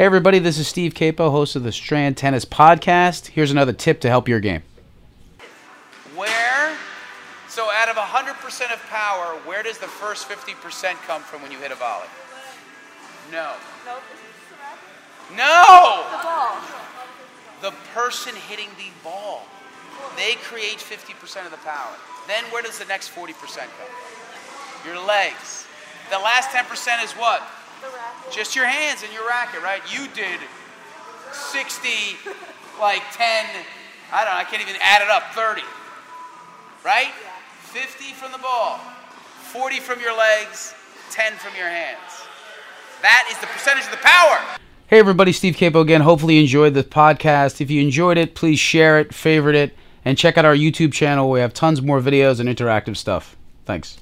Hey, everybody, this is Steve Capo, host of the Strand Tennis Podcast. Here's another tip to help your game. Where, so out of 100% of power, where does the first 50% come from when you hit a volley? No. No! The ball. The person hitting the ball. They create 50% of the power. Then where does the next 40% come? Your legs. The last 10% is what? Just your hands and your racket, right? You did 60, like 10, I don't know, I can't even add it up, 30. Right? 50 from the ball, 40 from your legs, 10 from your hands. That is the percentage of the power. Hey, everybody, Steve Capo again. Hopefully, you enjoyed the podcast. If you enjoyed it, please share it, favorite it, and check out our YouTube channel. We have tons more videos and interactive stuff. Thanks.